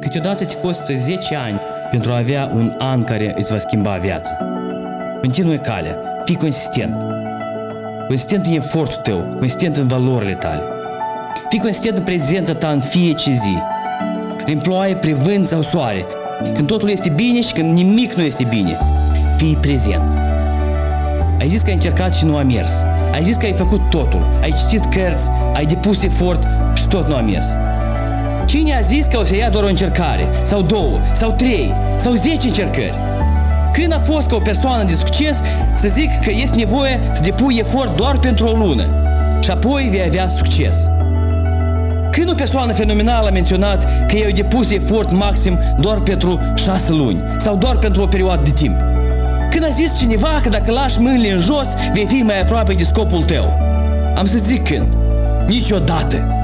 Câteodată te costă 10 ani pentru a avea un an care îți va schimba viața. Continuă calea, fii consistent. Consistent în efortul tău, consistent în valorile tale. Fii consistent în prezența ta în fiecare zi. Prin ploaie, prin vânt sau soare. Când totul este bine și când nimic nu este bine. Fii prezent. Ai zis că ai încercat și nu a mers. Ai zis că ai făcut totul. Ai citit cărți, ai depus efort și tot nu a mers. Cine a zis că o să ia doar o încercare? Sau două? Sau trei? Sau zece încercări? Când a fost ca o persoană de succes să zic că este nevoie să depui efort doar pentru o lună și apoi vei avea succes? Când o persoană fenomenală a menționat că eu depus efort maxim doar pentru șase luni sau doar pentru o perioadă de timp? Când a zis cineva că dacă lași mâinile în jos, vei fi mai aproape de scopul tău? Am să zic când? Niciodată!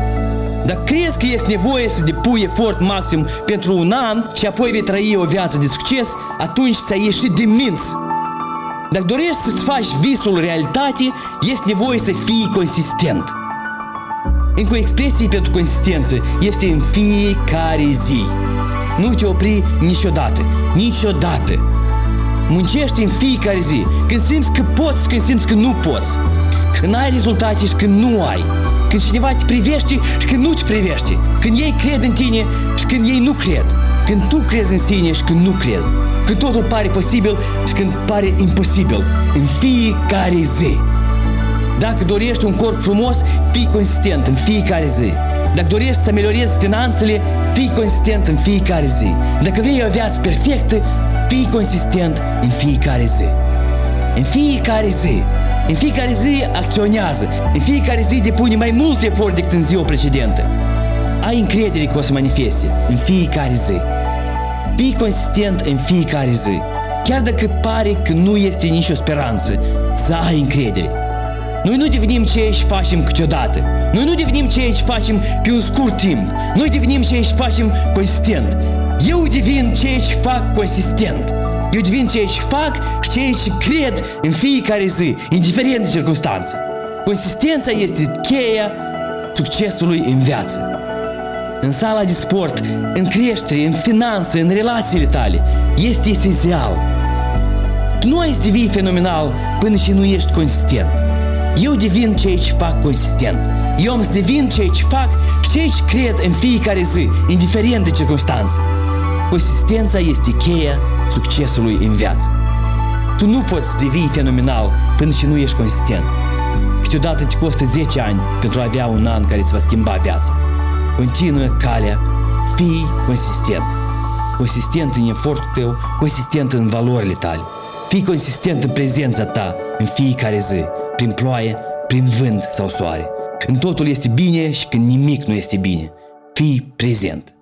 Dacă crezi că este nevoie să depui efort maxim pentru un an și apoi vei trăi o viață de succes, atunci ți-ai ieșit de minț. Dacă dorești să-ți faci visul realitate, este nevoie să fii consistent. Încă o expresie pentru consistență este în fiecare zi. Nu te opri niciodată, niciodată. Muncește în fiecare zi, când simți că poți, când simți că nu poți. Când ai rezultate și când nu ai. Când cineva te privește și când nu te privește. Când ei cred în tine și când ei nu cred. Când tu crezi în sine și când nu crezi. Când totul pare posibil și când pare imposibil. În fiecare zi. Dacă dorești un corp frumos, fii consistent în fiecare zi. Dacă dorești să ameliorezi finanțele, fii consistent în fiecare zi. Dacă vrei o viață perfectă, fii consistent în fiecare zi. În fiecare zi. În fiecare zi acționează. În fiecare zi depune mai mult efort decât în ziua precedentă. Ai încredere că o să manifeste în fiecare zi. Fii consistent în fiecare zi. Chiar dacă pare că nu este nicio speranță, să ai încredere. Noi nu devenim ceea ce facem câteodată. Noi nu devenim ceea ce facem pe un scurt timp. Noi devenim ceea ce facem consistent. Eu devin ceea ce fac consistent. Eu devin ceea ce fac și ceea ce cred în fiecare zi, indiferent de circunstanțe. Consistența este cheia succesului în viață. În sala de sport, în creștere, în finanțe, în relațiile tale, este esențial. Tu nu ai să devii fenomenal până și nu ești consistent. Eu devin ceea ce fac consistent. Eu am să devin ceea ce fac și ceea ce cred în fiecare zi, indiferent de circunstanțe. Consistența este cheia succesului în viață. Tu nu poți să devii fenomenal până și nu ești consistent. Câteodată te costă 10 ani pentru a avea un an care îți va schimba viața. Continuă calea, fii consistent. Consistent în efortul tău, consistent în valorile tale. Fii consistent în prezența ta în fiecare zi, prin ploaie, prin vânt sau soare. Când totul este bine și când nimic nu este bine. Fii prezent.